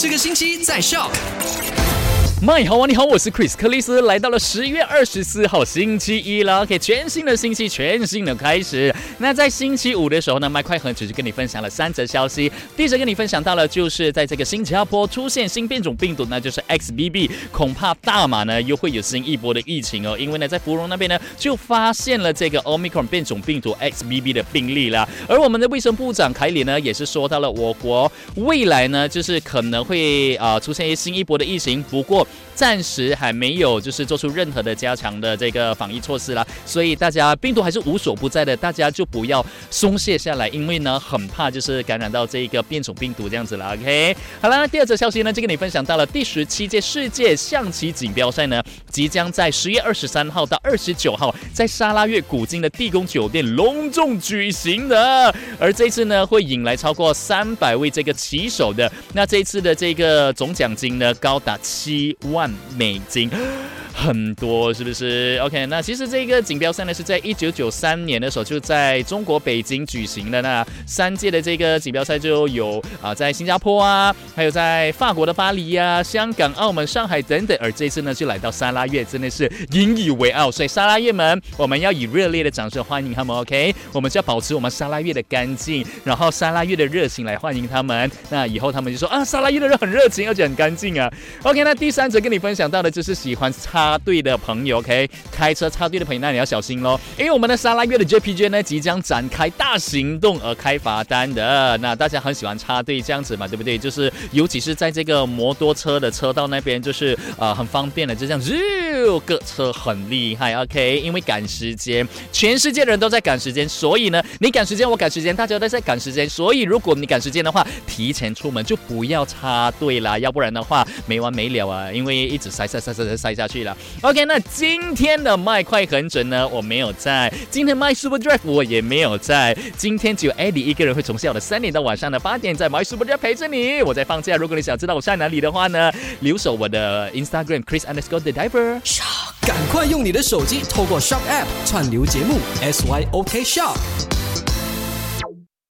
这个星期在笑。麦好啊，你好，我是 Chris 克里斯，来到了十月二十四号星期一了，OK，全新的星期，全新的开始。那在星期五的时候呢，麦快很只是跟你分享了三则消息。第一则跟你分享到了，就是在这个新加坡出现新变种病毒，那就是 XBB，恐怕大马呢又会有新一波的疫情哦，因为呢在芙蓉那边呢就发现了这个 Omicron 变种病毒 XBB 的病例了。而我们的卫生部长凯里呢也是说到了，我国未来呢就是可能会啊出现一些新一波的疫情，不过。暂时还没有就是做出任何的加强的这个防疫措施啦，所以大家病毒还是无所不在的，大家就不要松懈下来，因为呢很怕就是感染到这一个变种病毒这样子了。OK，好了，第二则消息呢就跟你分享到了第十七届世界象棋锦标赛呢即将在十月二十三号到二十九号在沙拉越古今的地宫酒店隆重举行的，而这次呢会引来超过三百位这个棋手的，那这次的这个总奖金呢高达七万。美金。很多是不是？OK，那其实这个锦标赛呢是在一九九三年的时候就在中国北京举行的。那三届的这个锦标赛就有啊，在新加坡啊，还有在法国的巴黎呀、香港、澳门、上海等等。而这次呢就来到沙拉越，真的是引以为傲。所以沙拉越们，我们要以热烈的掌声欢迎他们。OK，我们就要保持我们沙拉越的干净，然后沙拉越的热情来欢迎他们。那以后他们就说啊，沙拉越的人很热情，而且很干净啊。OK，那第三则跟你分享到的就是喜欢擦。插队的朋友，OK，开车插队的朋友，那你要小心喽，因为我们的沙拉月的 JPJ 呢即将展开大行动而开罚单的。那大家很喜欢插队这样子嘛，对不对？就是尤其是在这个摩托车的车道那边，就是呃很方便的，就这样，六个车很厉害，OK，因为赶时间，全世界的人都在赶时间，所以呢，你赶时间，我赶时间，大家都在赶时间，所以如果你赶时间的话，提前出门就不要插队啦，要不然的话没完没了啊，因为一直塞塞塞塞塞塞下去了。OK，那今天的麦快很准呢，我没有在；今天麦 Super Drive 我也没有在。今天只有 Eddie 一个人会从下午的三点到晚上的八点在 My Super Drive 陪着你。我在放假，如果你想知道我在哪里的话呢，留守我的 Instagram Chris Underscore The Diver。赶快用你的手机透过 Shop App 串流节目 SYOK Shop。